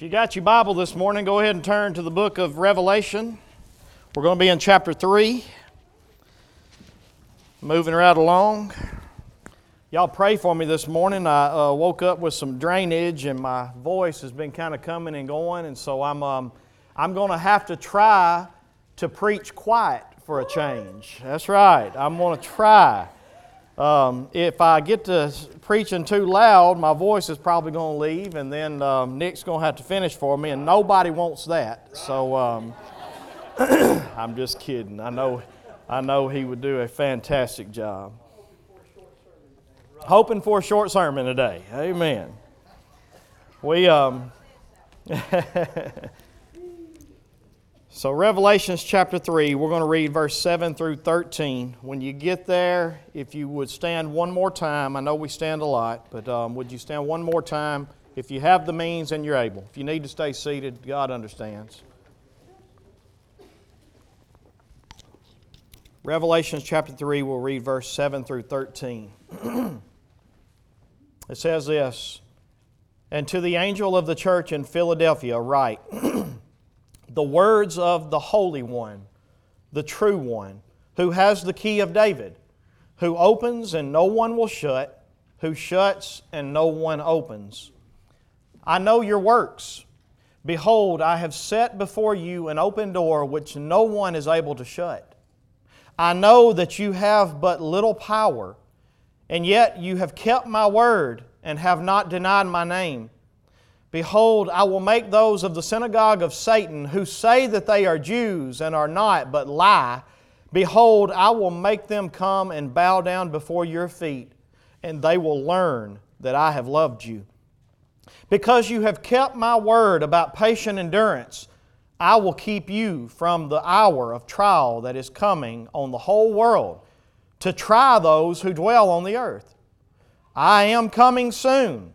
If you got your Bible this morning, go ahead and turn to the book of Revelation. We're going to be in chapter 3. Moving right along. Y'all pray for me this morning. I uh, woke up with some drainage and my voice has been kind of coming and going, and so I'm, um, I'm going to have to try to preach quiet for a change. That's right. I'm going to try. Um, if I get to preaching too loud, my voice is probably going to leave, and then um, Nick's going to have to finish for me, and nobody wants that. So um, I'm just kidding. I know, I know he would do a fantastic job. Hoping for a short sermon today. Amen. We um. So, Revelations chapter 3, we're going to read verse 7 through 13. When you get there, if you would stand one more time, I know we stand a lot, but um, would you stand one more time? If you have the means and you're able. If you need to stay seated, God understands. Revelations chapter 3, we'll read verse 7 through 13. it says this And to the angel of the church in Philadelphia, write the words of the Holy One, the true One, who has the key of David, who opens and no one will shut, who shuts and no one opens. I know your works. Behold, I have set before you an open door which no one is able to shut. I know that you have but little power, and yet you have kept my word and have not denied my name. Behold, I will make those of the synagogue of Satan who say that they are Jews and are not, but lie. Behold, I will make them come and bow down before your feet, and they will learn that I have loved you. Because you have kept my word about patient endurance, I will keep you from the hour of trial that is coming on the whole world to try those who dwell on the earth. I am coming soon.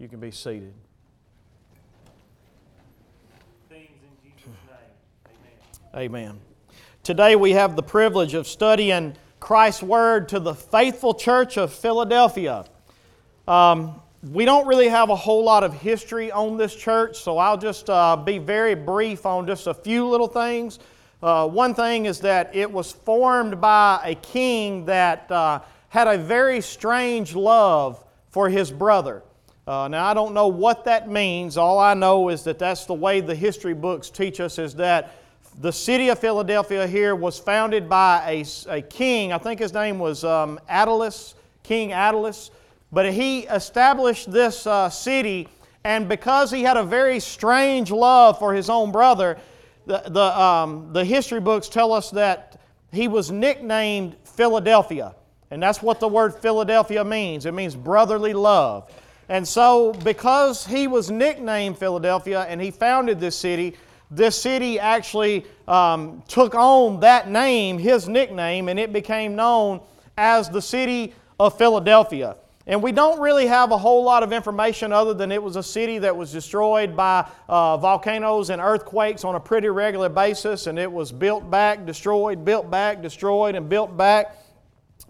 You can be seated. Amen. Today we have the privilege of studying Christ's Word to the faithful church of Philadelphia. Um, we don't really have a whole lot of history on this church, so I'll just uh, be very brief on just a few little things. Uh, one thing is that it was formed by a king that uh, had a very strange love for his brother. Uh, now, I don't know what that means. All I know is that that's the way the history books teach us is that the city of Philadelphia here was founded by a, a king. I think his name was um, Attalus, King Attalus. But he established this uh, city, and because he had a very strange love for his own brother, the, the, um, the history books tell us that he was nicknamed Philadelphia. And that's what the word Philadelphia means it means brotherly love. And so, because he was nicknamed Philadelphia and he founded this city, this city actually um, took on that name, his nickname, and it became known as the city of Philadelphia. And we don't really have a whole lot of information other than it was a city that was destroyed by uh, volcanoes and earthquakes on a pretty regular basis, and it was built back, destroyed, built back, destroyed, and built back.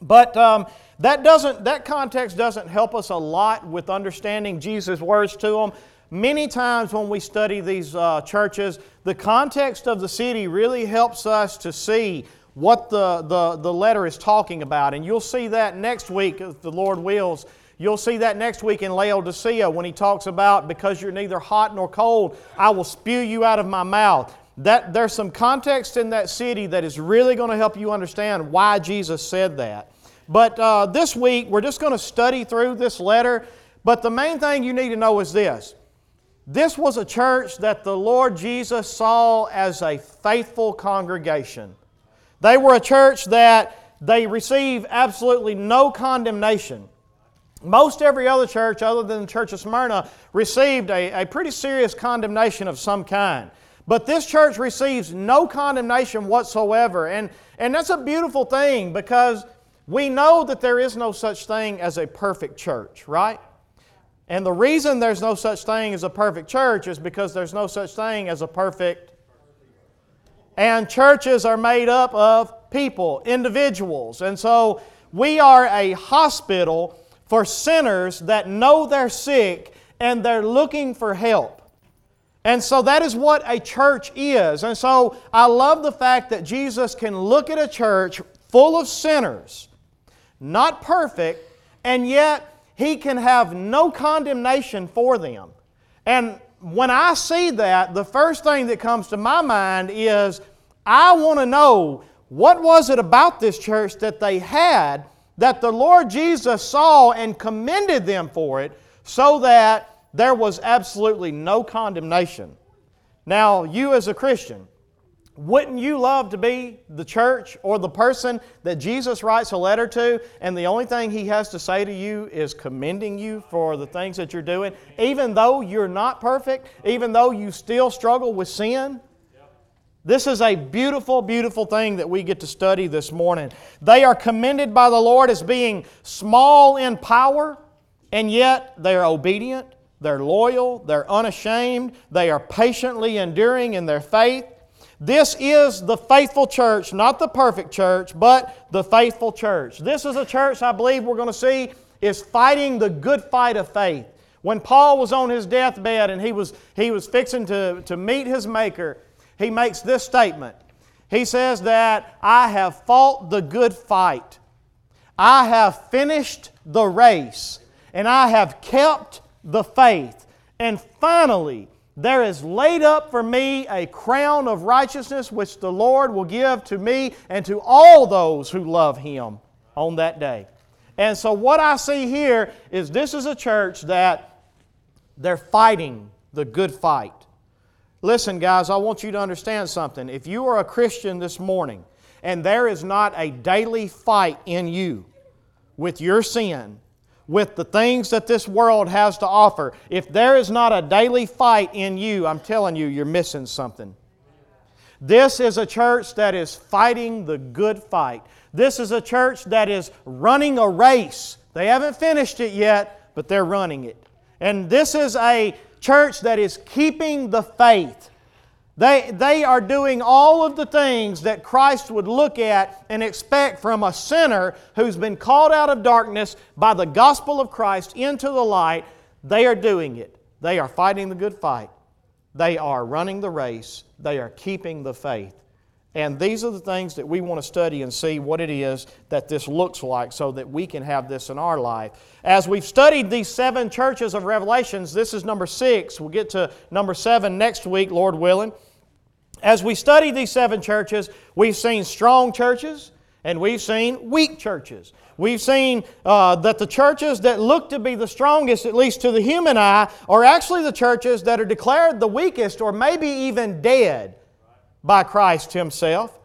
But um, that doesn't that context doesn't help us a lot with understanding Jesus' words to them. Many times when we study these uh, churches, the context of the city really helps us to see what the, the, the letter is talking about. And you'll see that next week, if the Lord wills. You'll see that next week in Laodicea when he talks about, because you're neither hot nor cold, I will spew you out of my mouth. That, there's some context in that city that is really going to help you understand why Jesus said that. But uh, this week, we're just going to study through this letter. But the main thing you need to know is this this was a church that the Lord Jesus saw as a faithful congregation. They were a church that they received absolutely no condemnation. Most every other church, other than the Church of Smyrna, received a, a pretty serious condemnation of some kind. But this church receives no condemnation whatsoever. And, and that's a beautiful thing because we know that there is no such thing as a perfect church, right? And the reason there's no such thing as a perfect church is because there's no such thing as a perfect. And churches are made up of people, individuals. And so we are a hospital for sinners that know they're sick and they're looking for help. And so that is what a church is. And so I love the fact that Jesus can look at a church full of sinners, not perfect, and yet he can have no condemnation for them. And when I see that, the first thing that comes to my mind is I want to know what was it about this church that they had that the Lord Jesus saw and commended them for it so that there was absolutely no condemnation. Now, you as a Christian, wouldn't you love to be the church or the person that Jesus writes a letter to, and the only thing he has to say to you is commending you for the things that you're doing, even though you're not perfect, even though you still struggle with sin? This is a beautiful, beautiful thing that we get to study this morning. They are commended by the Lord as being small in power, and yet they are obedient they're loyal, they're unashamed, they are patiently enduring in their faith. This is the faithful church, not the perfect church, but the faithful church. This is a church I believe we're going to see is fighting the good fight of faith. When Paul was on his deathbed and he was, he was fixing to, to meet his Maker, he makes this statement. He says that I have fought the good fight, I have finished the race, and I have kept the faith. And finally, there is laid up for me a crown of righteousness which the Lord will give to me and to all those who love Him on that day. And so, what I see here is this is a church that they're fighting the good fight. Listen, guys, I want you to understand something. If you are a Christian this morning and there is not a daily fight in you with your sin, with the things that this world has to offer, if there is not a daily fight in you, I'm telling you, you're missing something. This is a church that is fighting the good fight. This is a church that is running a race. They haven't finished it yet, but they're running it. And this is a church that is keeping the faith. They, they are doing all of the things that Christ would look at and expect from a sinner who's been called out of darkness by the gospel of Christ into the light. They are doing it. They are fighting the good fight. They are running the race. They are keeping the faith. And these are the things that we want to study and see what it is that this looks like so that we can have this in our life. As we've studied these seven churches of Revelations, this is number six. We'll get to number seven next week, Lord willing. As we study these seven churches, we've seen strong churches and we've seen weak churches. We've seen uh, that the churches that look to be the strongest, at least to the human eye, are actually the churches that are declared the weakest or maybe even dead by Christ Himself.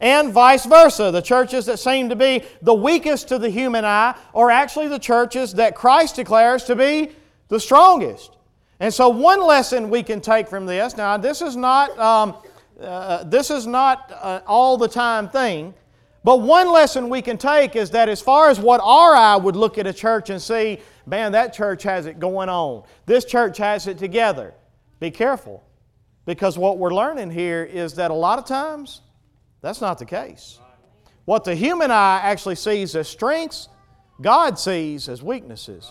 And vice versa. The churches that seem to be the weakest to the human eye are actually the churches that Christ declares to be the strongest. And so, one lesson we can take from this now, this is not. Um, uh, this is not an all the time thing. But one lesson we can take is that as far as what our eye would look at a church and see, man, that church has it going on. This church has it together. Be careful. Because what we're learning here is that a lot of times, that's not the case. What the human eye actually sees as strengths, God sees as weaknesses.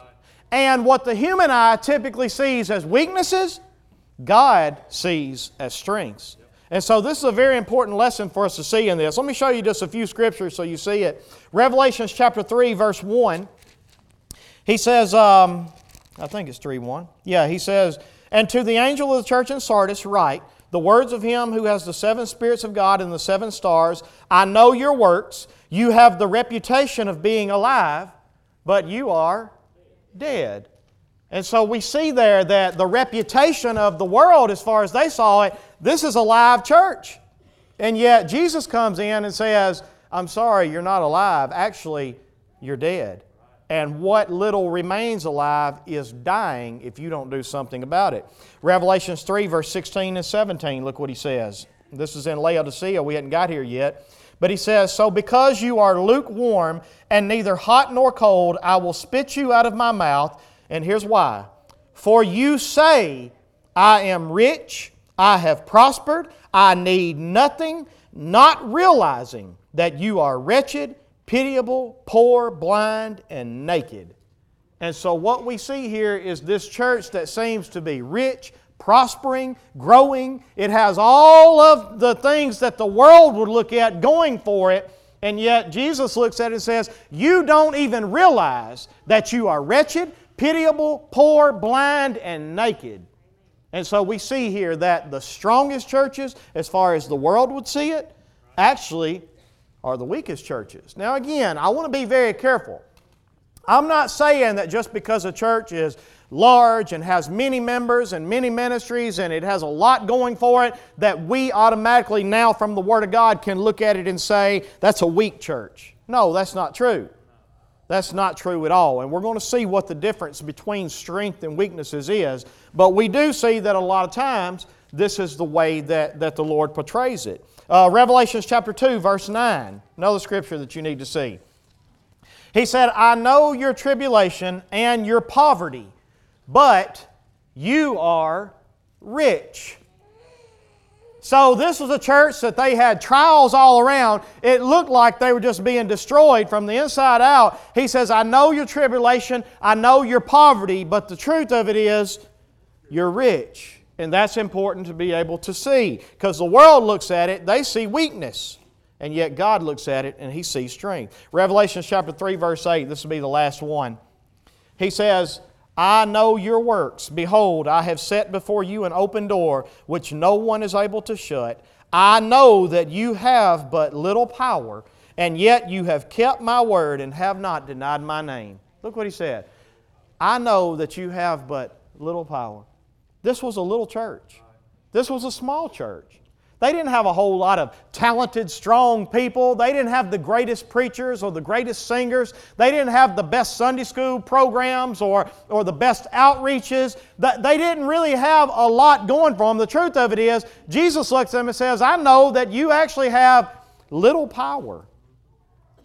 And what the human eye typically sees as weaknesses, God sees as strengths. And so this is a very important lesson for us to see in this. Let me show you just a few scriptures so you see it. Revelations chapter 3, verse 1. He says, um, I think it's 3 1. Yeah, he says, And to the angel of the church in Sardis write, the words of him who has the seven spirits of God and the seven stars I know your works. You have the reputation of being alive, but you are dead. And so we see there that the reputation of the world, as far as they saw it, this is a live church. And yet Jesus comes in and says, I'm sorry, you're not alive. Actually, you're dead. and what little remains alive is dying if you don't do something about it. Revelations 3, verse 16 and 17, look what he says. This is in Laodicea, we hadn't got here yet. But he says, So because you are lukewarm and neither hot nor cold, I will spit you out of my mouth. And here's why. For you say, I am rich, I have prospered, I need nothing, not realizing that you are wretched pitiable, poor, blind, and naked. And so, what we see here is this church that seems to be rich, prospering, growing. It has all of the things that the world would look at going for it. And yet, Jesus looks at it and says, You don't even realize that you are wretched, pitiable, poor, blind, and naked. And so, we see here that the strongest churches, as far as the world would see it, actually are the weakest churches. Now, again, I want to be very careful. I'm not saying that just because a church is large and has many members and many ministries and it has a lot going for it, that we automatically now from the Word of God can look at it and say, that's a weak church. No, that's not true. That's not true at all. And we're going to see what the difference between strength and weaknesses is. But we do see that a lot of times this is the way that, that the Lord portrays it. Uh, Revelations chapter 2, verse 9. Another scripture that you need to see. He said, I know your tribulation and your poverty, but you are rich. So, this was a church that they had trials all around. It looked like they were just being destroyed from the inside out. He says, I know your tribulation, I know your poverty, but the truth of it is, you're rich. And that's important to be able to see because the world looks at it, they see weakness. And yet God looks at it and he sees strength. Revelation chapter 3, verse 8, this will be the last one. He says, I know your works. Behold, I have set before you an open door which no one is able to shut. I know that you have but little power, and yet you have kept my word and have not denied my name. Look what he said. I know that you have but little power. This was a little church. This was a small church. They didn't have a whole lot of talented, strong people. They didn't have the greatest preachers or the greatest singers. They didn't have the best Sunday school programs or, or the best outreaches. They didn't really have a lot going for them. The truth of it is, Jesus looks at them and says, I know that you actually have little power,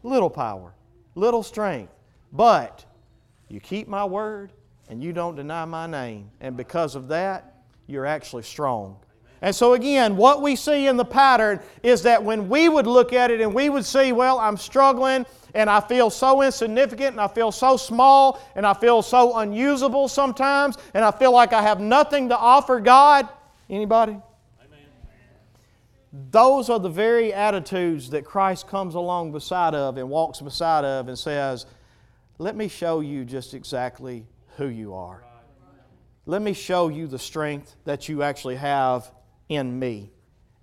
little power, little strength, but you keep my word and you don't deny my name. And because of that, you're actually strong. And so, again, what we see in the pattern is that when we would look at it and we would see, well, I'm struggling and I feel so insignificant and I feel so small and I feel so unusable sometimes and I feel like I have nothing to offer God. Anybody? Amen. Those are the very attitudes that Christ comes along beside of and walks beside of and says, Let me show you just exactly who you are. Let me show you the strength that you actually have in me.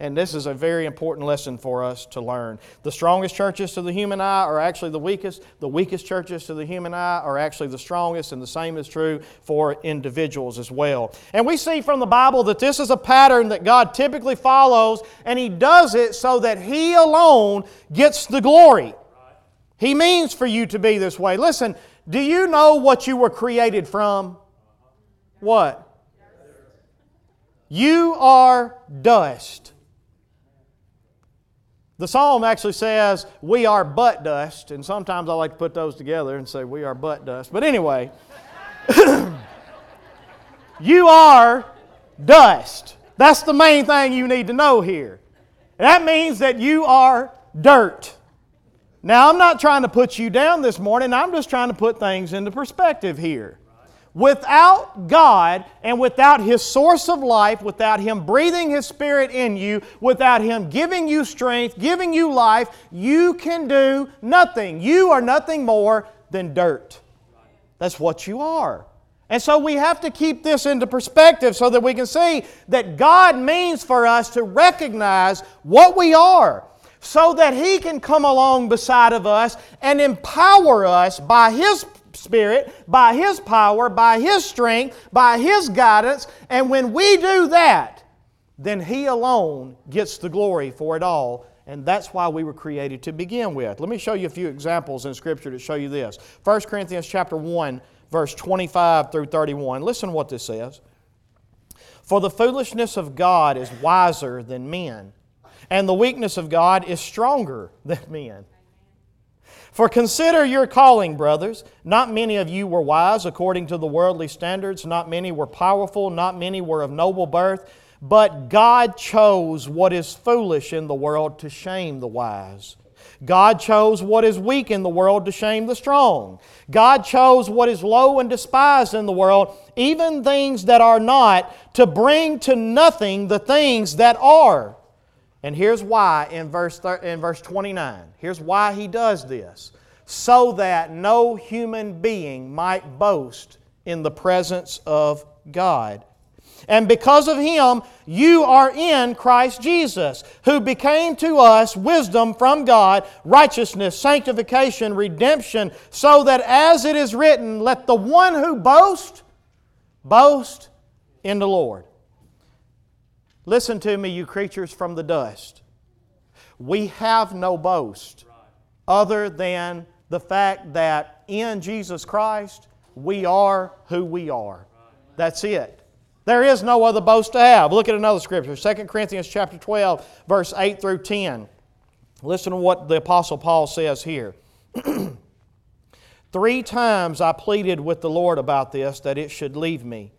And this is a very important lesson for us to learn. The strongest churches to the human eye are actually the weakest. The weakest churches to the human eye are actually the strongest, and the same is true for individuals as well. And we see from the Bible that this is a pattern that God typically follows, and He does it so that He alone gets the glory. He means for you to be this way. Listen, do you know what you were created from? What? You are dust. The psalm actually says, We are but dust, and sometimes I like to put those together and say, We are but dust. But anyway, you are dust. That's the main thing you need to know here. That means that you are dirt. Now, I'm not trying to put you down this morning, I'm just trying to put things into perspective here. Without God and without His source of life, without Him breathing His Spirit in you, without Him giving you strength, giving you life, you can do nothing. You are nothing more than dirt. That's what you are. And so we have to keep this into perspective so that we can see that God means for us to recognize what we are so that He can come along beside of us and empower us by His Spirit, by His power, by His strength, by His guidance. And when we do that, then He alone gets the glory for it all. And that's why we were created to begin with. Let me show you a few examples in Scripture to show you this. 1 Corinthians chapter 1, verse 25 through 31. Listen to what this says. For the foolishness of God is wiser than men, and the weakness of God is stronger than men. For consider your calling, brothers. Not many of you were wise according to the worldly standards, not many were powerful, not many were of noble birth. But God chose what is foolish in the world to shame the wise. God chose what is weak in the world to shame the strong. God chose what is low and despised in the world, even things that are not, to bring to nothing the things that are. And here's why in verse, in verse 29. Here's why he does this so that no human being might boast in the presence of God. And because of him, you are in Christ Jesus, who became to us wisdom from God, righteousness, sanctification, redemption, so that as it is written, let the one who boast, boast in the Lord. Listen to me, you creatures from the dust. We have no boast other than the fact that in Jesus Christ we are who we are. That's it. There is no other boast to have. Look at another scripture, 2 Corinthians chapter 12, verse 8 through 10. Listen to what the Apostle Paul says here. Three times I pleaded with the Lord about this, that it should leave me.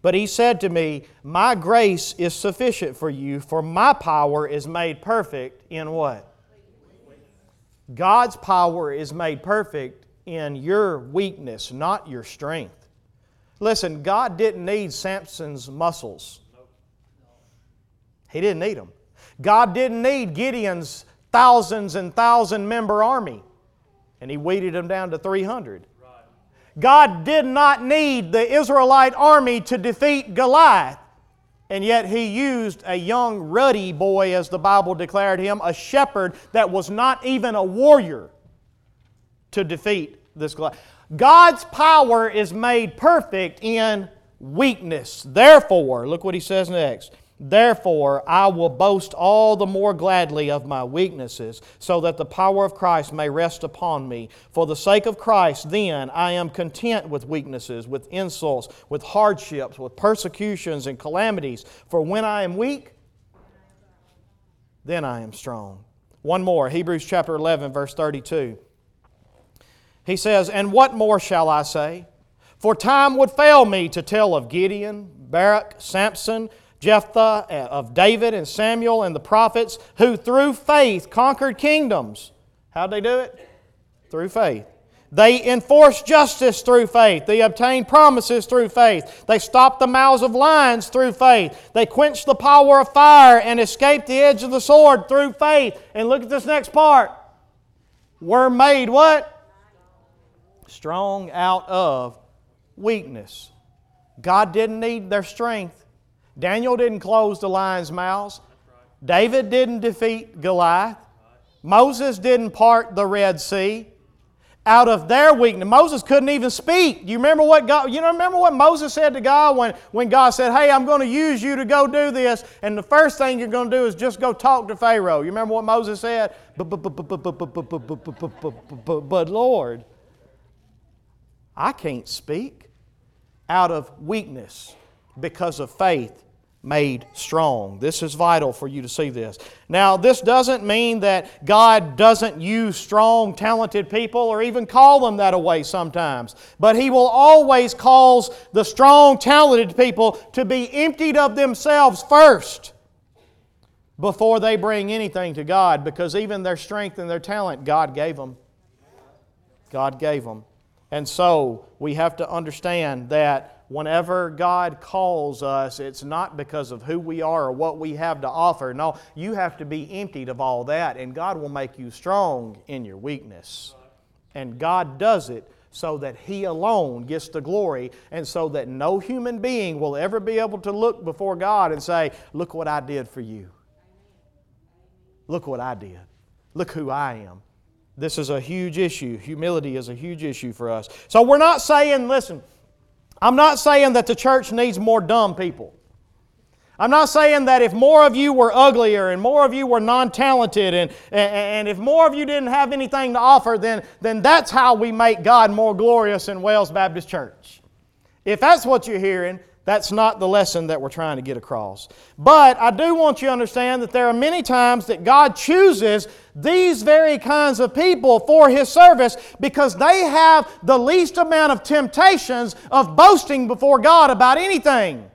But he said to me, My grace is sufficient for you, for my power is made perfect in what? God's power is made perfect in your weakness, not your strength. Listen, God didn't need Samson's muscles. He didn't need them. God didn't need Gideon's thousands and thousand member army, and he weeded them down to 300. God did not need the Israelite army to defeat Goliath, and yet he used a young, ruddy boy, as the Bible declared him, a shepherd that was not even a warrior, to defeat this Goliath. God's power is made perfect in weakness. Therefore, look what he says next. Therefore, I will boast all the more gladly of my weaknesses, so that the power of Christ may rest upon me. For the sake of Christ, then, I am content with weaknesses, with insults, with hardships, with persecutions and calamities. For when I am weak, then I am strong. One more Hebrews chapter 11, verse 32. He says, And what more shall I say? For time would fail me to tell of Gideon, Barak, Samson, Jephthah, uh, of David and Samuel and the prophets, who through faith conquered kingdoms. How'd they do it? Through faith. They enforced justice through faith. They obtained promises through faith. They stopped the mouths of lions through faith. They quenched the power of fire and escaped the edge of the sword through faith. And look at this next part. Were made what? strong out of weakness. God didn't need their strength. Daniel didn't close the lions' mouths. David didn't defeat Goliath. Moses didn't part the Red Sea. Out of their weakness, Moses couldn't even speak. You remember what God? You remember what Moses said to God when, when God said, "Hey, I'm going to use you to go do this," and the first thing you're going to do is just go talk to Pharaoh. You remember what Moses said? But Lord, I can't speak out of weakness because of faith made strong. This is vital for you to see this. Now, this doesn't mean that God doesn't use strong, talented people or even call them that away sometimes. But He will always cause the strong, talented people to be emptied of themselves first before they bring anything to God because even their strength and their talent, God gave them. God gave them. And so we have to understand that whenever God calls us, it's not because of who we are or what we have to offer. No, you have to be emptied of all that, and God will make you strong in your weakness. And God does it so that He alone gets the glory, and so that no human being will ever be able to look before God and say, Look what I did for you. Look what I did. Look who I am. This is a huge issue. Humility is a huge issue for us. So we're not saying, listen, I'm not saying that the church needs more dumb people. I'm not saying that if more of you were uglier and more of you were non talented and, and, if more of you didn't have anything to offer, then, then that's how we make God more glorious in Wales Baptist Church. If that's what you're hearing, that's not the lesson that we're trying to get across. But I do want you to understand that there are many times that God chooses these very kinds of people for His service because they have the least amount of temptations of boasting before God about anything.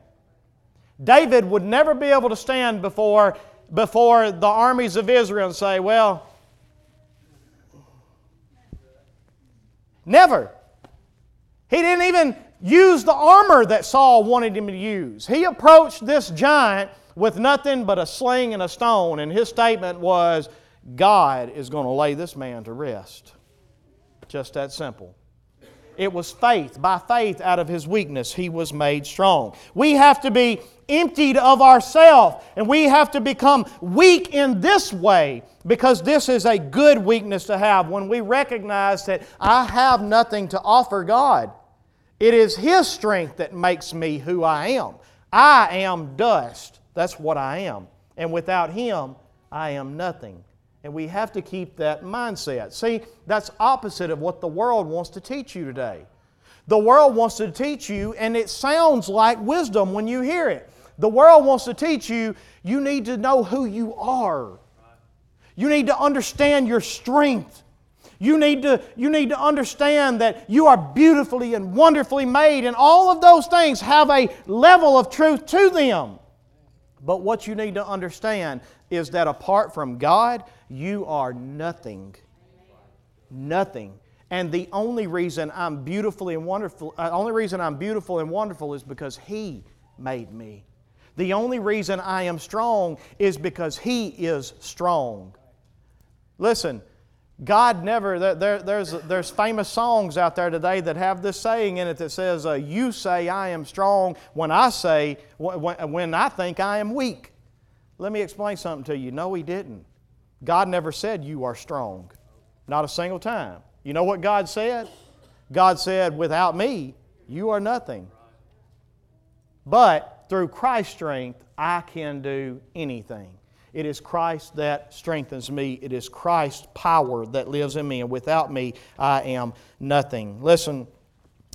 David would never be able to stand before, before the armies of Israel and say, Well, never. He didn't even use the armor that Saul wanted him to use. He approached this giant with nothing but a sling and a stone, and his statement was, God is going to lay this man to rest. Just that simple. It was faith. By faith, out of his weakness, he was made strong. We have to be emptied of ourselves and we have to become weak in this way because this is a good weakness to have when we recognize that I have nothing to offer God. It is His strength that makes me who I am. I am dust. That's what I am. And without Him, I am nothing. And we have to keep that mindset. See, that's opposite of what the world wants to teach you today. The world wants to teach you, and it sounds like wisdom when you hear it. The world wants to teach you, you need to know who you are. You need to understand your strength. You need, to, you need to understand that you are beautifully and wonderfully made, and all of those things have a level of truth to them. But what you need to understand is that apart from God, you are nothing. Nothing. And the only reason I'm beautifully and wonderful, uh, only reason I'm beautiful and wonderful is because He made me. The only reason I am strong is because He is strong. Listen, God never, there, there's, there's famous songs out there today that have this saying in it that says, uh, You say I am strong when I say, when, when I think I am weak. Let me explain something to you. No, He didn't. God never said you are strong, not a single time. You know what God said? God said, Without me, you are nothing. But through Christ's strength, I can do anything. It is Christ that strengthens me. It is Christ's power that lives in me. And without me, I am nothing. Listen,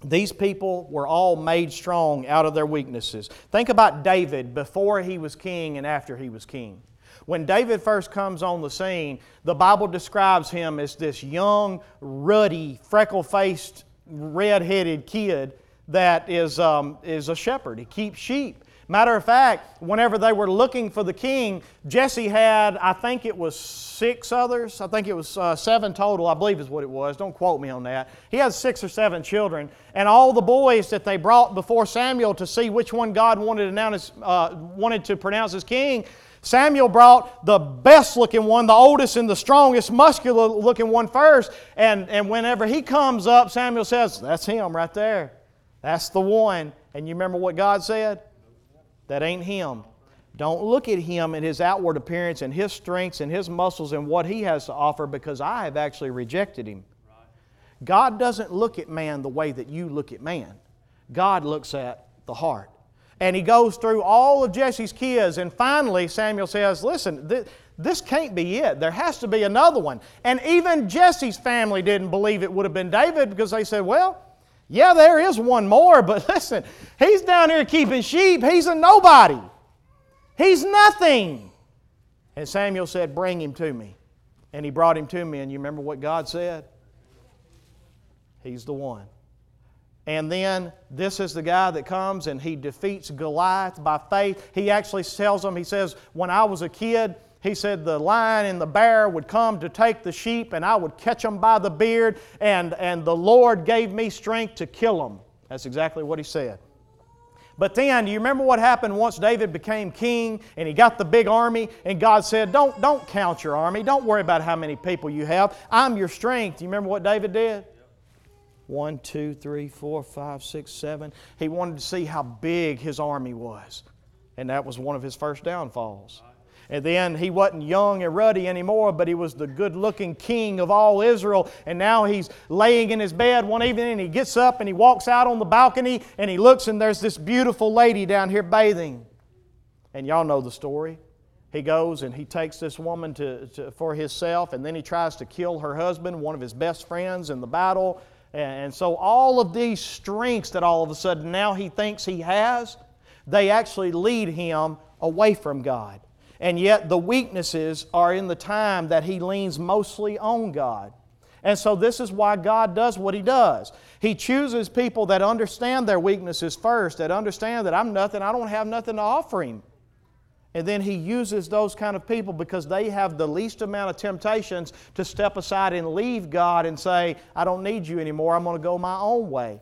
these people were all made strong out of their weaknesses. Think about David before he was king and after he was king. When David first comes on the scene, the Bible describes him as this young, ruddy, freckle faced, red headed kid that is, um, is a shepherd. He keeps sheep. Matter of fact, whenever they were looking for the king, Jesse had, I think it was six others. I think it was uh, seven total, I believe is what it was. Don't quote me on that. He had six or seven children. And all the boys that they brought before Samuel to see which one God wanted to, announce, uh, wanted to pronounce as king, Samuel brought the best looking one, the oldest and the strongest, muscular looking one first. And, and whenever he comes up, Samuel says, That's him right there. That's the one. And you remember what God said? That ain't him. Don't look at him and his outward appearance and his strengths and his muscles and what he has to offer because I have actually rejected him. God doesn't look at man the way that you look at man. God looks at the heart. And he goes through all of Jesse's kids, and finally Samuel says, Listen, th- this can't be it. There has to be another one. And even Jesse's family didn't believe it would have been David because they said, Well, yeah, there is one more, but listen, he's down here keeping sheep. He's a nobody. He's nothing. And Samuel said, Bring him to me. And he brought him to me, and you remember what God said? He's the one. And then this is the guy that comes and he defeats Goliath by faith. He actually tells him, he says, When I was a kid, he said the lion and the bear would come to take the sheep, and I would catch them by the beard, and, and the Lord gave me strength to kill them. That's exactly what he said. But then, do you remember what happened once David became king and he got the big army? And God said, don't, don't count your army. Don't worry about how many people you have. I'm your strength. Do you remember what David did? One, two, three, four, five, six, seven. He wanted to see how big his army was. And that was one of his first downfalls. And then he wasn't young and ruddy anymore, but he was the good looking king of all Israel. And now he's laying in his bed one evening and he gets up and he walks out on the balcony and he looks and there's this beautiful lady down here bathing. And y'all know the story. He goes and he takes this woman to, to, for himself, and then he tries to kill her husband, one of his best friends, in the battle. And, and so, all of these strengths that all of a sudden now he thinks he has, they actually lead him away from God. And yet, the weaknesses are in the time that he leans mostly on God. And so, this is why God does what He does. He chooses people that understand their weaknesses first, that understand that I'm nothing, I don't have nothing to offer Him. And then he uses those kind of people because they have the least amount of temptations to step aside and leave God and say, I don't need you anymore, I'm going to go my own way.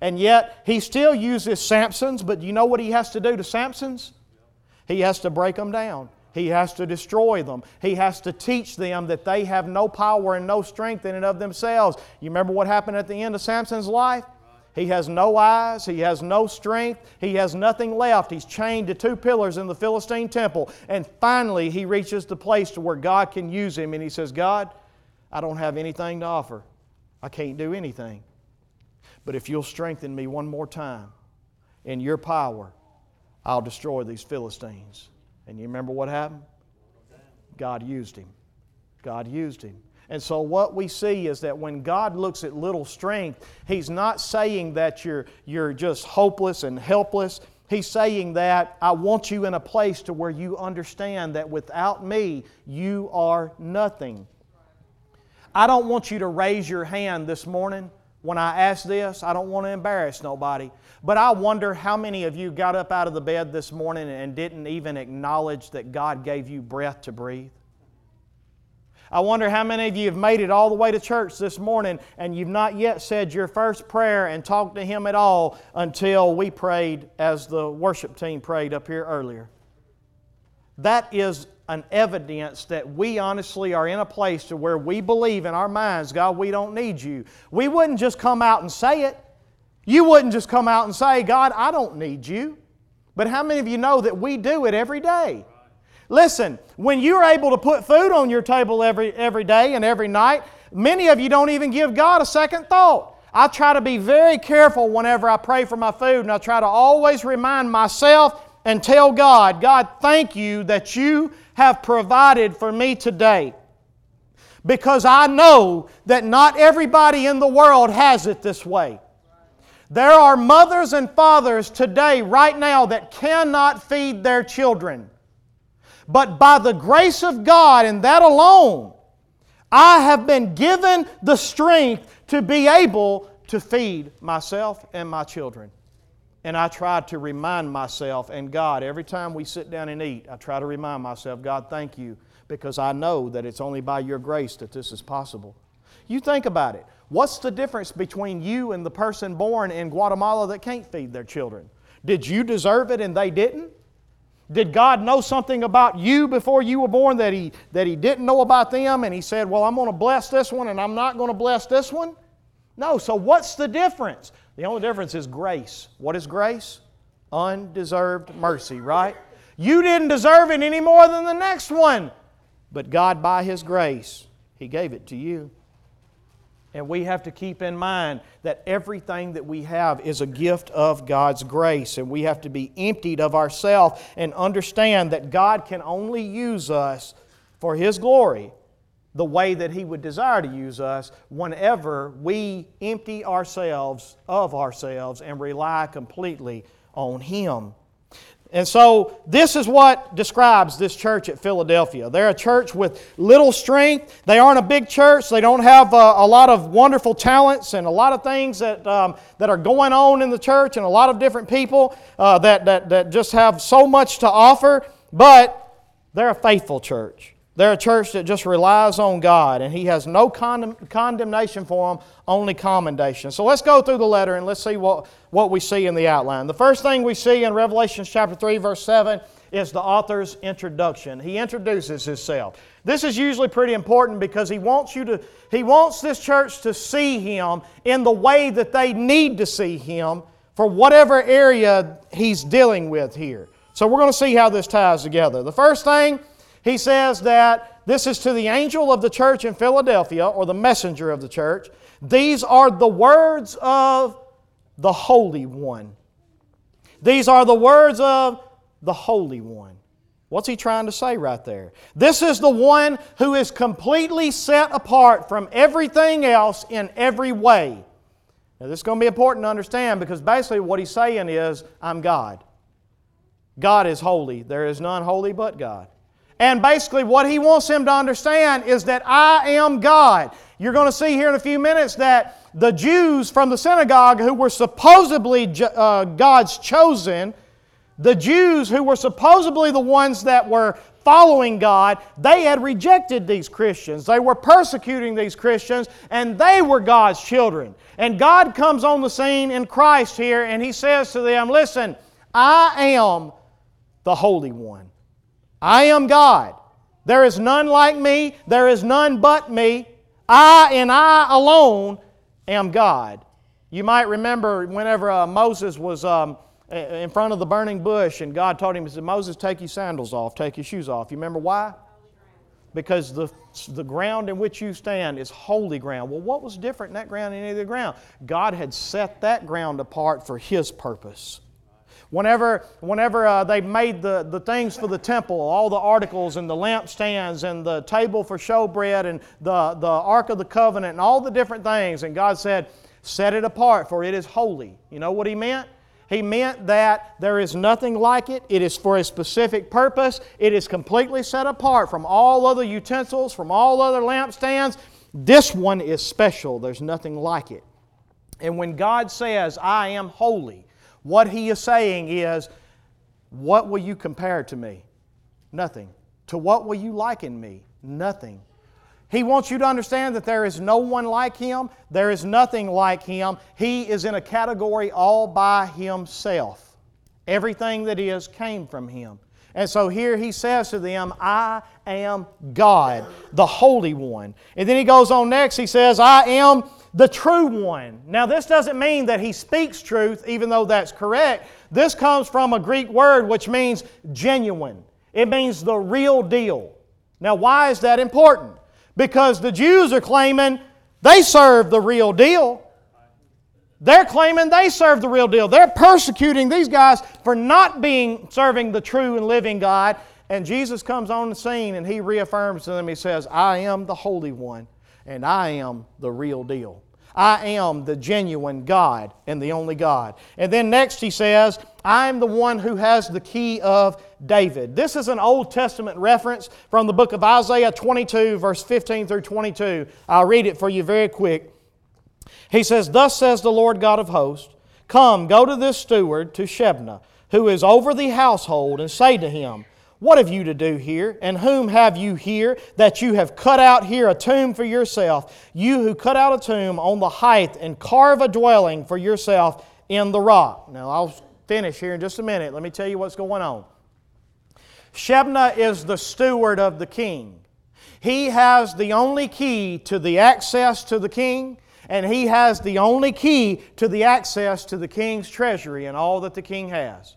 And yet, he still uses Samson's, but do you know what he has to do to Samson's? He has to break them down. He has to destroy them. He has to teach them that they have no power and no strength in and of themselves. You remember what happened at the end of Samson's life? He has no eyes, he has no strength, he has nothing left. He's chained to two pillars in the Philistine temple. And finally, he reaches the place to where God can use him and he says, God, I don't have anything to offer. I can't do anything. But if you'll strengthen me one more time in your power, I'll destroy these Philistines. And you remember what happened? God used him. God used him. And so, what we see is that when God looks at little strength, He's not saying that you're, you're just hopeless and helpless. He's saying that I want you in a place to where you understand that without me, you are nothing. I don't want you to raise your hand this morning when I ask this. I don't want to embarrass nobody. But I wonder how many of you got up out of the bed this morning and didn't even acknowledge that God gave you breath to breathe. I wonder how many of you have made it all the way to church this morning and you've not yet said your first prayer and talked to Him at all until we prayed as the worship team prayed up here earlier. That is an evidence that we honestly are in a place to where we believe in our minds, God, we don't need you. We wouldn't just come out and say it. You wouldn't just come out and say, God, I don't need you. But how many of you know that we do it every day? Listen, when you're able to put food on your table every, every day and every night, many of you don't even give God a second thought. I try to be very careful whenever I pray for my food, and I try to always remind myself and tell God, God, thank you that you have provided for me today. Because I know that not everybody in the world has it this way. There are mothers and fathers today, right now, that cannot feed their children. But by the grace of God and that alone, I have been given the strength to be able to feed myself and my children. And I try to remind myself and God, every time we sit down and eat, I try to remind myself, God, thank you, because I know that it's only by your grace that this is possible. You think about it. What's the difference between you and the person born in Guatemala that can't feed their children? Did you deserve it and they didn't? Did God know something about you before you were born that he, that he didn't know about them and He said, Well, I'm going to bless this one and I'm not going to bless this one? No, so what's the difference? The only difference is grace. What is grace? Undeserved mercy, right? You didn't deserve it any more than the next one, but God, by His grace, He gave it to you. And we have to keep in mind that everything that we have is a gift of God's grace. And we have to be emptied of ourselves and understand that God can only use us for His glory the way that He would desire to use us whenever we empty ourselves of ourselves and rely completely on Him. And so, this is what describes this church at Philadelphia. They're a church with little strength. They aren't a big church. They don't have a, uh, a lot of wonderful talents and a lot of things that, um, that are going on in the church and a lot of different people uh, that, that, that just have so much to offer. But they're a faithful church. They're a church that just relies on God, and He has no condemn, condemnation for them, only commendation. So let's go through the letter and let's see what, what we see in the outline. The first thing we see in Revelation chapter 3, verse 7, is the author's introduction. He introduces himself. This is usually pretty important because he wants you to he wants this church to see him in the way that they need to see him for whatever area he's dealing with here. So we're going to see how this ties together. The first thing he says that this is to the angel of the church in Philadelphia, or the messenger of the church. These are the words of the Holy One. These are the words of the Holy One. What's he trying to say right there? This is the one who is completely set apart from everything else in every way. Now, this is going to be important to understand because basically what he's saying is, I'm God. God is holy. There is none holy but God. And basically, what he wants him to understand is that I am God. You're going to see here in a few minutes that the Jews from the synagogue who were supposedly uh, God's chosen, the Jews who were supposedly the ones that were following God, they had rejected these Christians. They were persecuting these Christians, and they were God's children. And God comes on the scene in Christ here, and He says to them, Listen, I am the Holy One. I am God. There is none like me, there is none but me. I and I alone am God. You might remember whenever uh, Moses was. Um, in front of the burning bush, and God told him, He said, Moses, take your sandals off, take your shoes off. You remember why? Because the, the ground in which you stand is holy ground. Well, what was different in that ground than any other ground? God had set that ground apart for His purpose. Whenever, whenever uh, they made the, the things for the temple, all the articles and the lampstands and the table for showbread and the, the Ark of the Covenant and all the different things, and God said, Set it apart, for it is holy. You know what He meant? He meant that there is nothing like it. It is for a specific purpose. It is completely set apart from all other utensils, from all other lampstands. This one is special. There's nothing like it. And when God says, I am holy, what He is saying is, What will you compare to me? Nothing. To what will you liken me? Nothing. He wants you to understand that there is no one like Him, there is nothing like Him. He is in a category all by Himself. Everything that is came from Him. And so here he says to them, I am God, the Holy One. And then he goes on next, he says, I am the true one. Now, this doesn't mean that he speaks truth, even though that's correct. This comes from a Greek word which means genuine, it means the real deal. Now, why is that important? because the Jews are claiming they serve the real deal. They're claiming they serve the real deal. They're persecuting these guys for not being serving the true and living God. And Jesus comes on the scene and he reaffirms to them, he says, I am the Holy One and I am the real deal. I am the genuine God and the only God. And then next he says, I'm the one who has the key of David. This is an Old Testament reference from the book of Isaiah 22, verse 15 through 22. I'll read it for you very quick. He says, Thus says the Lord God of hosts, Come, go to this steward, to Shebna, who is over the household, and say to him, what have you to do here? And whom have you here that you have cut out here a tomb for yourself? You who cut out a tomb on the height and carve a dwelling for yourself in the rock. Now, I'll finish here in just a minute. Let me tell you what's going on. Shebna is the steward of the king. He has the only key to the access to the king, and he has the only key to the access to the king's treasury and all that the king has.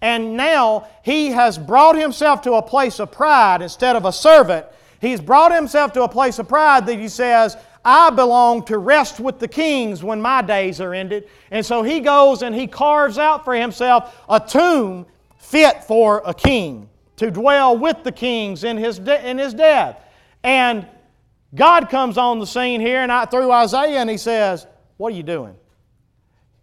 And now he has brought himself to a place of pride instead of a servant. He's brought himself to a place of pride that he says, I belong to rest with the kings when my days are ended. And so he goes and he carves out for himself a tomb fit for a king to dwell with the kings in his, de- in his death. And God comes on the scene here and I, through Isaiah and he says, What are you doing?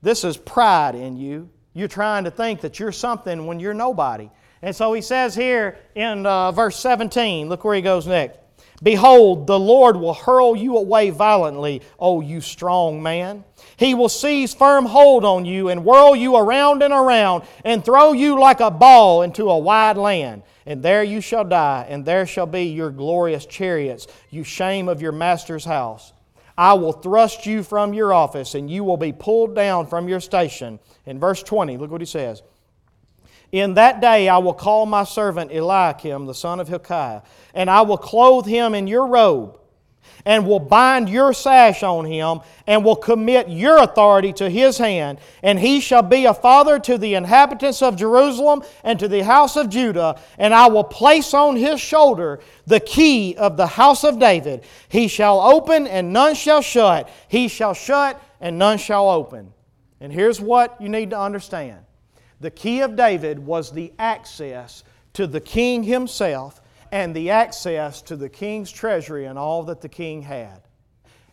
This is pride in you. You're trying to think that you're something when you're nobody. And so he says here in uh, verse 17, look where he goes next. Behold, the Lord will hurl you away violently, O you strong man. He will seize firm hold on you and whirl you around and around and throw you like a ball into a wide land. And there you shall die, and there shall be your glorious chariots, you shame of your master's house. I will thrust you from your office, and you will be pulled down from your station. In verse 20, look what he says. In that day I will call my servant Eliakim, the son of Hilkiah, and I will clothe him in your robe and will bind your sash on him, and will commit your authority to his hand. And he shall be a father to the inhabitants of Jerusalem and to the house of Judah. And I will place on his shoulder the key of the house of David. He shall open, and none shall shut. He shall shut, and none shall open. And here's what you need to understand The key of David was the access to the king himself and the access to the king's treasury and all that the king had.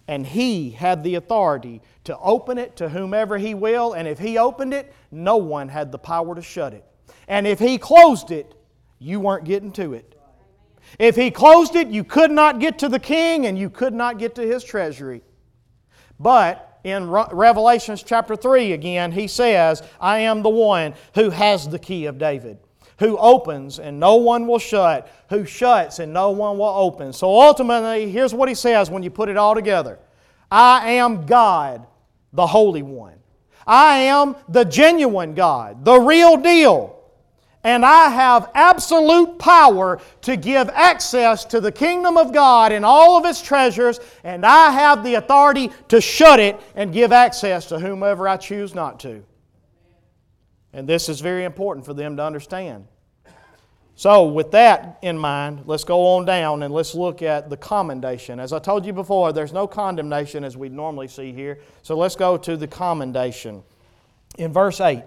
And he had the authority to open it to whomever he will, and if he opened it, no one had the power to shut it. And if he closed it, you weren't getting to it. If he closed it, you could not get to the king and you could not get to his treasury. But in Revelations chapter 3 again, he says, I am the one who has the key of David, who opens and no one will shut, who shuts and no one will open. So ultimately, here's what he says when you put it all together I am God, the Holy One. I am the genuine God, the real deal and I have absolute power to give access to the kingdom of God and all of its treasures, and I have the authority to shut it and give access to whomever I choose not to. And this is very important for them to understand. So, with that in mind, let's go on down and let's look at the commendation. As I told you before, there's no condemnation as we normally see here. So, let's go to the commendation. In verse 8,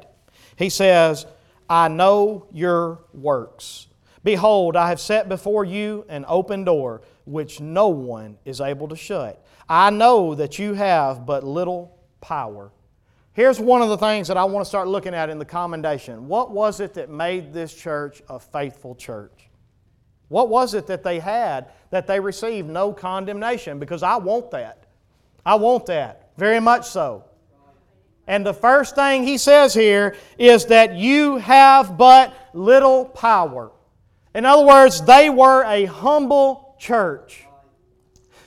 he says, I know your works. Behold, I have set before you an open door, which no one is able to shut. I know that you have but little power. Here's one of the things that I want to start looking at in the commendation. What was it that made this church a faithful church? What was it that they had that they received no condemnation? Because I want that. I want that, very much so. And the first thing he says here is that you have but little power. In other words, they were a humble church.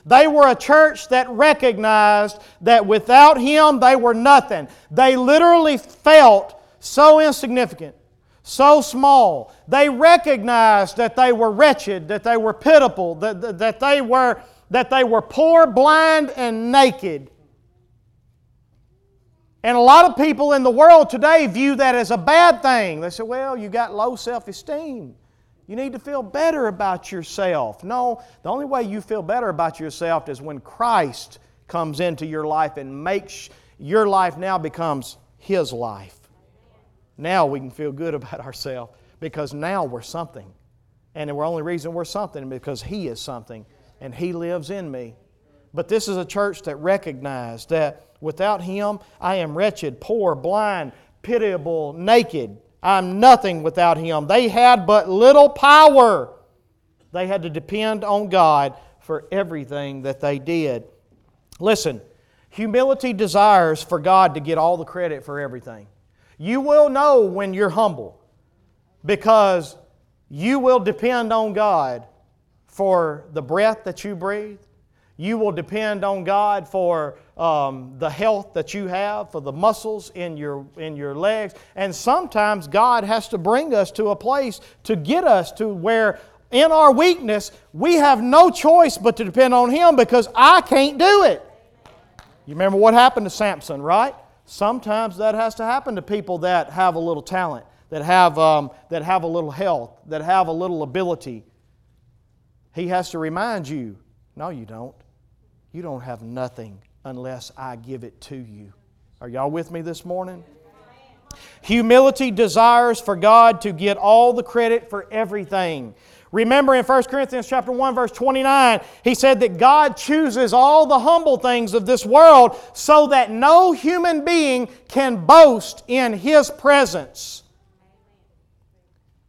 They were a church that recognized that without him they were nothing. They literally felt so insignificant, so small. They recognized that they were wretched, that they were pitiful, that, that, they, were, that they were poor, blind, and naked. And a lot of people in the world today view that as a bad thing. They say, well, you got low self esteem. You need to feel better about yourself. No, the only way you feel better about yourself is when Christ comes into your life and makes your life now becomes His life. Now we can feel good about ourselves because now we're something. And the only reason we're something is because He is something and He lives in me. But this is a church that recognized that Without Him, I am wretched, poor, blind, pitiable, naked. I'm nothing without Him. They had but little power. They had to depend on God for everything that they did. Listen, humility desires for God to get all the credit for everything. You will know when you're humble because you will depend on God for the breath that you breathe. You will depend on God for um, the health that you have, for the muscles in your, in your legs. And sometimes God has to bring us to a place to get us to where, in our weakness, we have no choice but to depend on Him because I can't do it. You remember what happened to Samson, right? Sometimes that has to happen to people that have a little talent, that have, um, that have a little health, that have a little ability. He has to remind you no, you don't. You don't have nothing unless I give it to you. Are y'all with me this morning? Humility desires for God to get all the credit for everything. Remember in 1 Corinthians chapter 1 verse 29, he said that God chooses all the humble things of this world so that no human being can boast in his presence.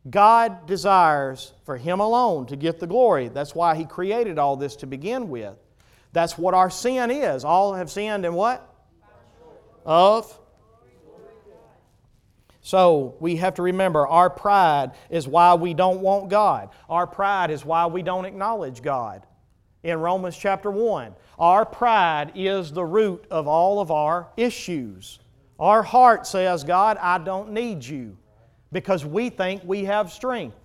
God desires for him alone to get the glory. That's why he created all this to begin with. That's what our sin is. All have sinned and what? Of. So we have to remember our pride is why we don't want God. Our pride is why we don't acknowledge God. In Romans chapter 1, our pride is the root of all of our issues. Our heart says, God, I don't need you because we think we have strength.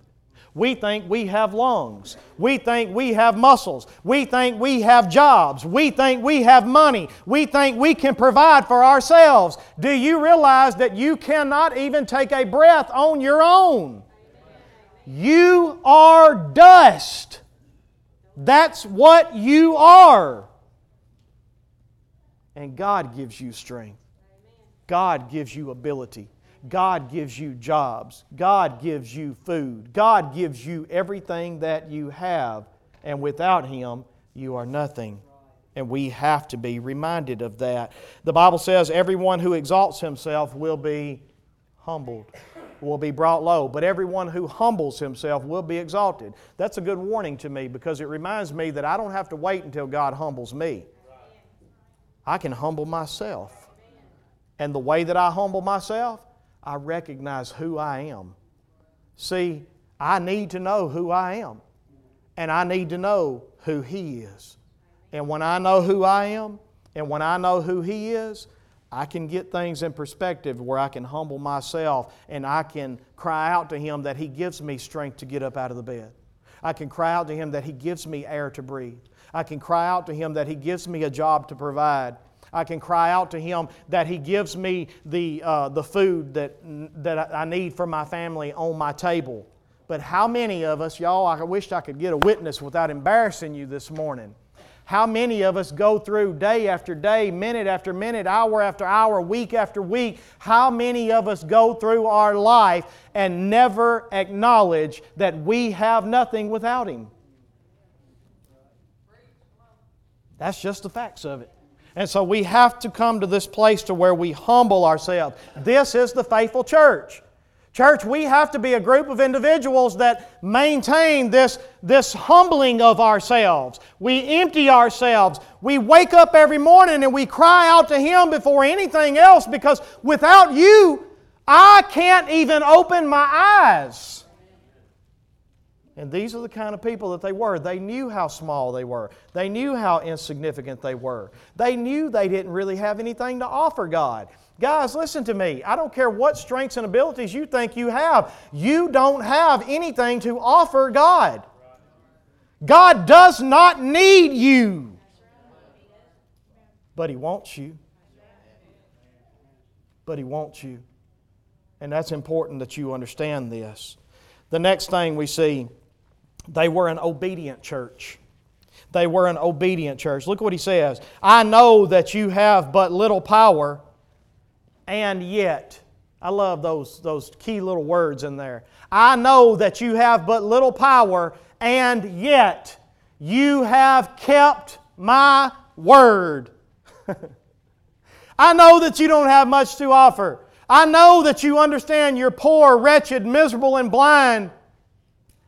We think we have lungs. We think we have muscles. We think we have jobs. We think we have money. We think we can provide for ourselves. Do you realize that you cannot even take a breath on your own? You are dust. That's what you are. And God gives you strength. God gives you ability. God gives you jobs. God gives you food. God gives you everything that you have. And without Him, you are nothing. And we have to be reminded of that. The Bible says everyone who exalts himself will be humbled, will be brought low. But everyone who humbles himself will be exalted. That's a good warning to me because it reminds me that I don't have to wait until God humbles me. I can humble myself. And the way that I humble myself, I recognize who I am. See, I need to know who I am, and I need to know who He is. And when I know who I am, and when I know who He is, I can get things in perspective where I can humble myself and I can cry out to Him that He gives me strength to get up out of the bed. I can cry out to Him that He gives me air to breathe. I can cry out to Him that He gives me a job to provide. I can cry out to Him that He gives me the, uh, the food that, that I need for my family on my table. But how many of us, y'all, I wish I could get a witness without embarrassing you this morning. How many of us go through day after day, minute after minute, hour after hour, week after week? How many of us go through our life and never acknowledge that we have nothing without Him? That's just the facts of it. And so we have to come to this place to where we humble ourselves. This is the faithful church. Church, we have to be a group of individuals that maintain this, this humbling of ourselves. We empty ourselves. We wake up every morning and we cry out to Him before anything else because without you, I can't even open my eyes. And these are the kind of people that they were. They knew how small they were, they knew how insignificant they were. They knew they didn't really have anything to offer God. Guys, listen to me. I don't care what strengths and abilities you think you have, you don't have anything to offer God. God does not need you, but He wants you. But He wants you. And that's important that you understand this. The next thing we see they were an obedient church. They were an obedient church. Look what he says I know that you have but little power, and yet, I love those, those key little words in there. I know that you have but little power, and yet you have kept my word. I know that you don't have much to offer. I know that you understand you're poor, wretched, miserable, and blind.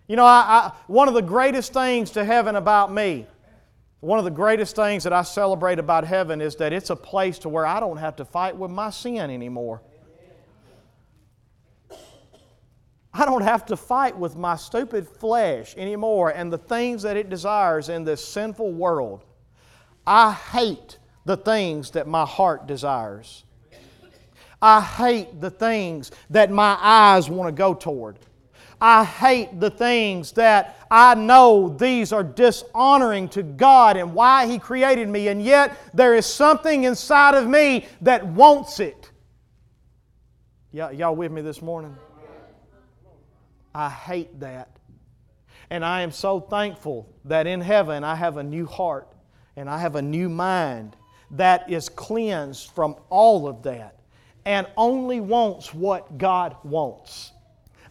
You know, I, I, one of the greatest things to heaven about me, one of the greatest things that I celebrate about heaven is that it's a place to where I don't have to fight with my sin anymore. I don't have to fight with my stupid flesh anymore and the things that it desires in this sinful world. I hate the things that my heart desires. I hate the things that my eyes want to go toward. I hate the things that I know these are dishonoring to God and why He created me, and yet there is something inside of me that wants it. Y- y'all with me this morning? I hate that. And I am so thankful that in heaven I have a new heart and I have a new mind that is cleansed from all of that and only wants what God wants.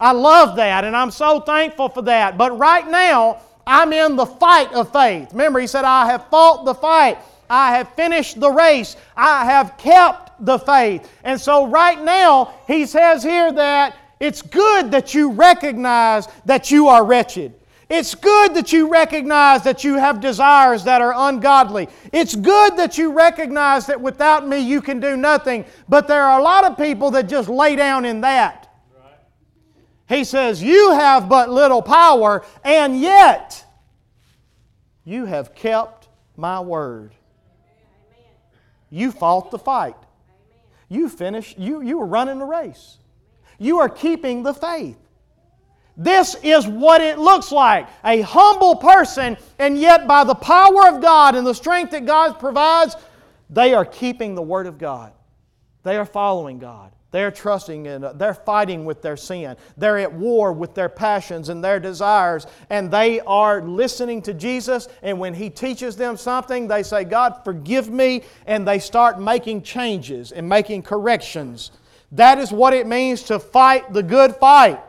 I love that, and I'm so thankful for that. But right now, I'm in the fight of faith. Remember, he said, I have fought the fight. I have finished the race. I have kept the faith. And so, right now, he says here that it's good that you recognize that you are wretched. It's good that you recognize that you have desires that are ungodly. It's good that you recognize that without me you can do nothing. But there are a lot of people that just lay down in that. He says, You have but little power, and yet you have kept my word. You fought the fight. You finished, you, you were running the race. You are keeping the faith. This is what it looks like a humble person, and yet by the power of God and the strength that God provides, they are keeping the Word of God. They are following God. They're trusting in, they're fighting with their sin. They're at war with their passions and their desires, and they are listening to Jesus. And when He teaches them something, they say, God, forgive me, and they start making changes and making corrections That is what it means to fight the good fight.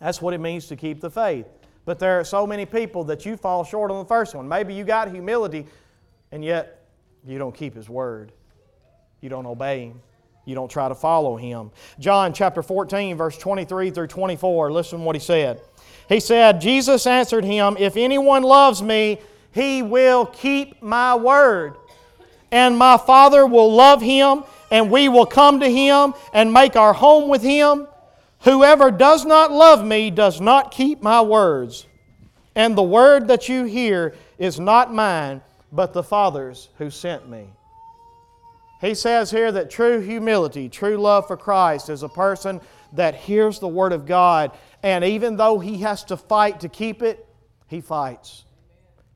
That's what it means to keep the faith. But there are so many people that you fall short on the first one. Maybe you got humility, and yet you don't keep His word. You don't obey Him. You don't try to follow Him. John chapter 14, verse 23 through 24, listen what He said. He said, Jesus answered him, If anyone loves me, he will keep my word. And my Father will love him, and we will come to him and make our home with him. Whoever does not love me does not keep my words. And the word that you hear is not mine, but the Father's who sent me. He says here that true humility, true love for Christ is a person that hears the Word of God, and even though he has to fight to keep it, he fights.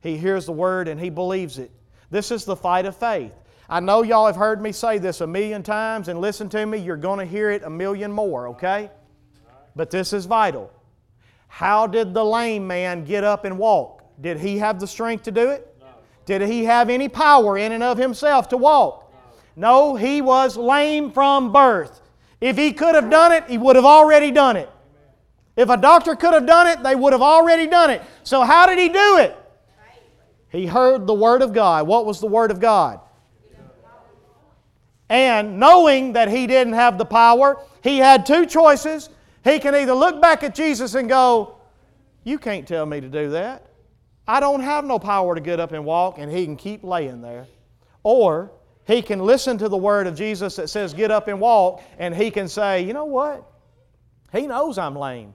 He hears the Word and he believes it. This is the fight of faith. I know y'all have heard me say this a million times, and listen to me, you're going to hear it a million more, okay? But this is vital. How did the lame man get up and walk? Did he have the strength to do it? Did he have any power in and of himself to walk? No, he was lame from birth. If he could have done it, he would have already done it. If a doctor could have done it, they would have already done it. So, how did he do it? He heard the Word of God. What was the Word of God? And knowing that he didn't have the power, he had two choices. He can either look back at Jesus and go, You can't tell me to do that. I don't have no power to get up and walk, and he can keep laying there. Or he can listen to the word of Jesus that says, Get up and walk, and he can say, You know what? He knows I'm lame.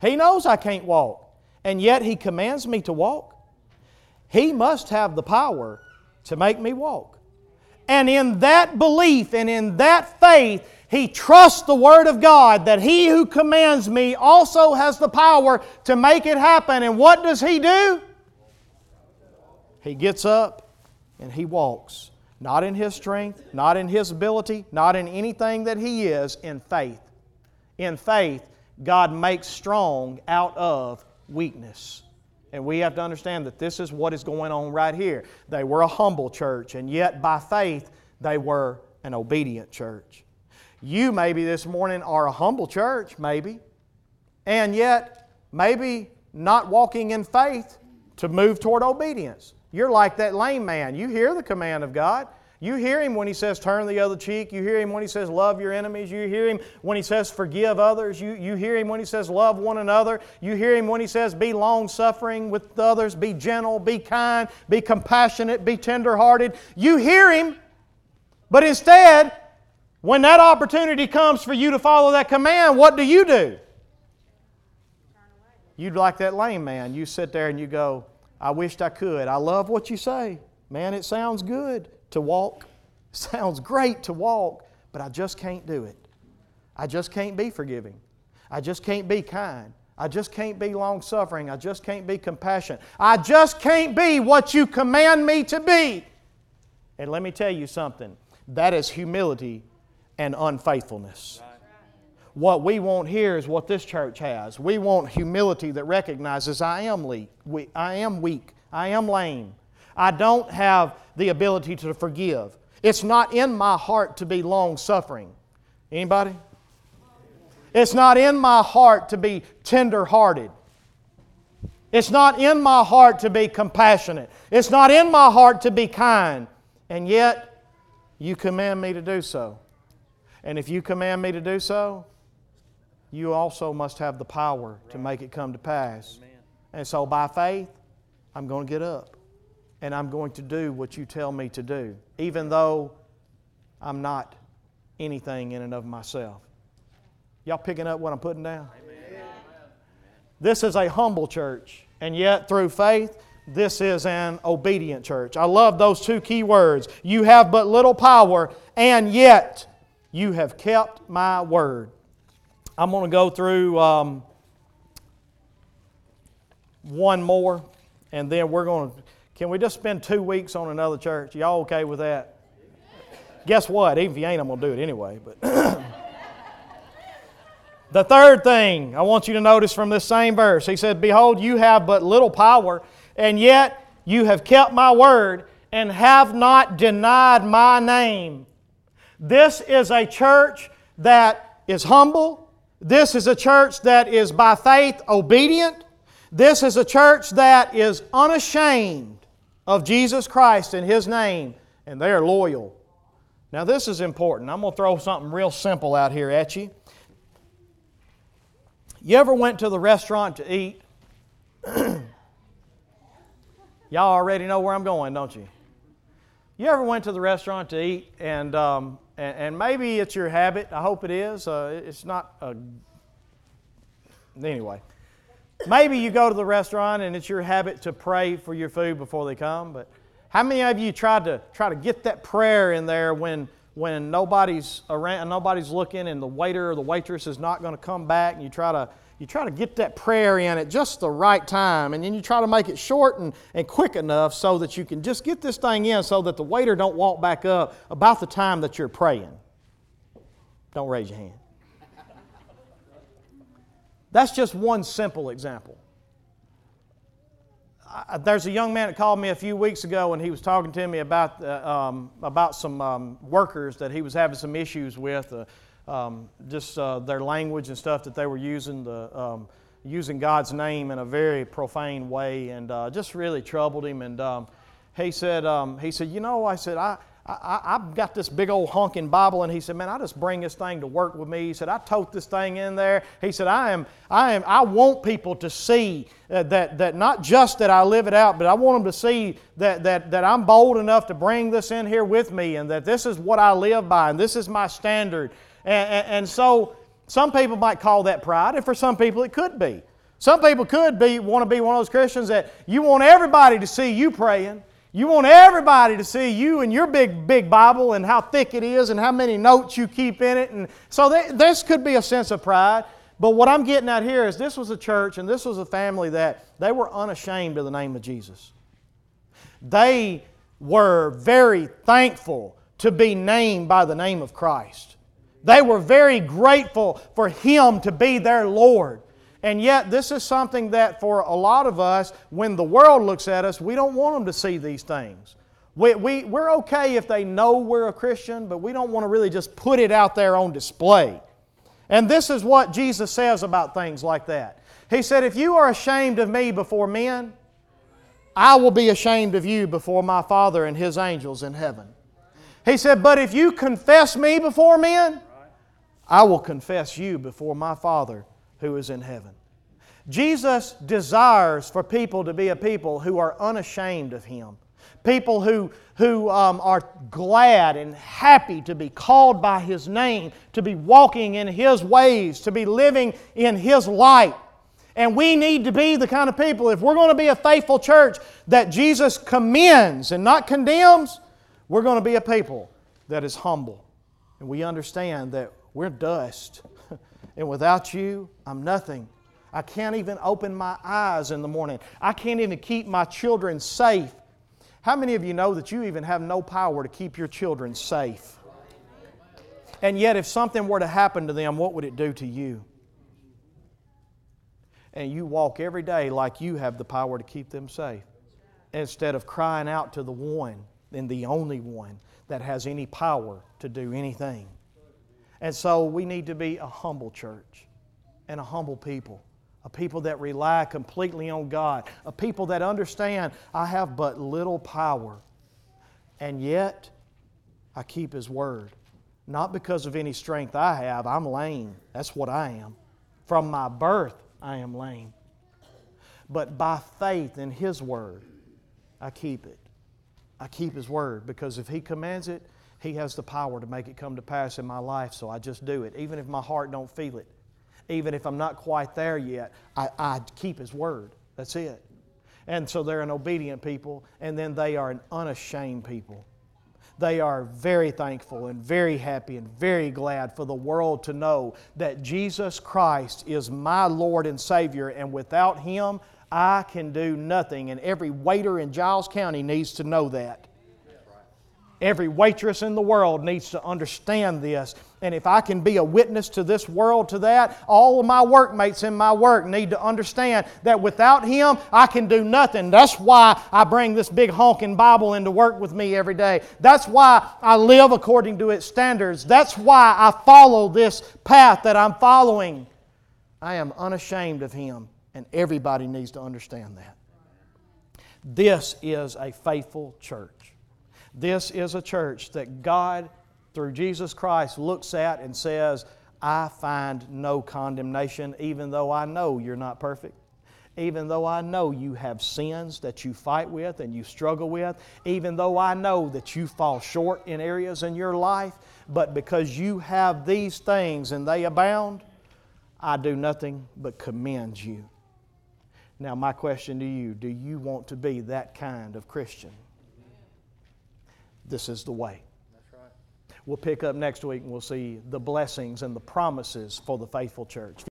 He knows I can't walk, and yet he commands me to walk. He must have the power to make me walk. And in that belief and in that faith, he trusts the Word of God that he who commands me also has the power to make it happen. And what does he do? He gets up and he walks. Not in his strength, not in his ability, not in anything that he is, in faith. In faith, God makes strong out of weakness. And we have to understand that this is what is going on right here. They were a humble church, and yet by faith, they were an obedient church. You, maybe this morning, are a humble church, maybe, and yet maybe not walking in faith to move toward obedience. You're like that lame man. You hear the command of God. You hear him when he says turn the other cheek. You hear him when he says love your enemies. You hear him when he says forgive others. You, you hear him when he says love one another. You hear him when he says be long suffering with others, be gentle, be kind, be compassionate, be tender hearted. You hear him, but instead, when that opportunity comes for you to follow that command, what do you do? You'd like that lame man. You sit there and you go, I wished I could. I love what you say. Man, it sounds good to walk. sounds great to walk, but I just can't do it. I just can't be forgiving. I just can't be kind. I just can't be long suffering. I just can't be compassionate. I just can't be what you command me to be. And let me tell you something that is humility and unfaithfulness. What we want here is what this church has. We want humility that recognizes I am weak, I am weak, I am lame. I don't have the ability to forgive. It's not in my heart to be long suffering. Anybody? It's not in my heart to be tender hearted. It's not in my heart to be compassionate. It's not in my heart to be kind. And yet, you command me to do so. And if you command me to do so, you also must have the power to make it come to pass. Amen. And so by faith, I'm going to get up and I'm going to do what you tell me to do, even though I'm not anything in and of myself. Y'all picking up what I'm putting down? Amen. This is a humble church, and yet through faith, this is an obedient church. I love those two key words. You have but little power, and yet you have kept my word. I'm going to go through um, one more, and then we're going to. Can we just spend two weeks on another church? Y'all okay with that? Guess what? Even if you ain't, I'm going to do it anyway. But the third thing I want you to notice from this same verse, he said, "Behold, you have but little power, and yet you have kept my word and have not denied my name." This is a church that is humble. This is a church that is by faith obedient. This is a church that is unashamed of Jesus Christ and His name, and they are loyal. Now, this is important. I'm going to throw something real simple out here at you. You ever went to the restaurant to eat? Y'all already know where I'm going, don't you? You ever went to the restaurant to eat and, um, and, and, maybe it's your habit, I hope it is. Uh, it's not a. Anyway, maybe you go to the restaurant and it's your habit to pray for your food before they come, but how many of you tried to try to get that prayer in there when when nobody's around, nobody's looking, and the waiter or the waitress is not going to come back, and you try to you try to get that prayer in at just the right time, and then you try to make it short and, and quick enough so that you can just get this thing in so that the waiter don't walk back up about the time that you're praying. Don't raise your hand. That's just one simple example there's a young man that called me a few weeks ago and he was talking to me about, uh, um, about some um, workers that he was having some issues with, uh, um, just uh, their language and stuff that they were using, the, um, using God's name in a very profane way, and uh, just really troubled him. And um, he said, um, he said, you know, I said, I, I, have got this big old honking Bible, and he said, "Man, I just bring this thing to work with me." He said, "I tote this thing in there." He said, "I am, I am, I want people to see uh, that, that not just that I live it out, but I want them to see that, that, that I'm bold enough to bring this in here with me, and that this is what I live by, and this is my standard." And, and, and so, some people might call that pride, and for some people, it could be. Some people could be want to be one of those Christians that you want everybody to see you praying. You want everybody to see you and your big, big Bible and how thick it is and how many notes you keep in it. And so this could be a sense of pride. But what I'm getting at here is this was a church and this was a family that they were unashamed of the name of Jesus. They were very thankful to be named by the name of Christ. They were very grateful for Him to be their Lord. And yet, this is something that for a lot of us, when the world looks at us, we don't want them to see these things. We, we, we're okay if they know we're a Christian, but we don't want to really just put it out there on display. And this is what Jesus says about things like that. He said, If you are ashamed of me before men, I will be ashamed of you before my Father and His angels in heaven. He said, But if you confess me before men, I will confess you before my Father who is in heaven. Jesus desires for people to be a people who are unashamed of Him. People who, who um, are glad and happy to be called by His name, to be walking in His ways, to be living in His light. And we need to be the kind of people, if we're going to be a faithful church that Jesus commends and not condemns, we're going to be a people that is humble. And we understand that we're dust. And without you, I'm nothing. I can't even open my eyes in the morning. I can't even keep my children safe. How many of you know that you even have no power to keep your children safe? And yet, if something were to happen to them, what would it do to you? And you walk every day like you have the power to keep them safe instead of crying out to the one and the only one that has any power to do anything. And so we need to be a humble church and a humble people, a people that rely completely on God, a people that understand I have but little power, and yet I keep His word. Not because of any strength I have, I'm lame. That's what I am. From my birth, I am lame. But by faith in His word, I keep it. I keep His word because if He commands it, he has the power to make it come to pass in my life, so I just do it. Even if my heart don't feel it, even if I'm not quite there yet, I, I keep His word. That's it. And so they're an obedient people, and then they are an unashamed people. They are very thankful and very happy and very glad for the world to know that Jesus Christ is my Lord and Savior, and without Him, I can do nothing. And every waiter in Giles County needs to know that. Every waitress in the world needs to understand this. And if I can be a witness to this world to that, all of my workmates in my work need to understand that without Him, I can do nothing. That's why I bring this big honking Bible into work with me every day. That's why I live according to its standards. That's why I follow this path that I'm following. I am unashamed of Him, and everybody needs to understand that. This is a faithful church. This is a church that God, through Jesus Christ, looks at and says, I find no condemnation, even though I know you're not perfect. Even though I know you have sins that you fight with and you struggle with, even though I know that you fall short in areas in your life, but because you have these things and they abound, I do nothing but commend you. Now, my question to you do you want to be that kind of Christian? This is the way. That's right. We'll pick up next week and we'll see the blessings and the promises for the faithful church.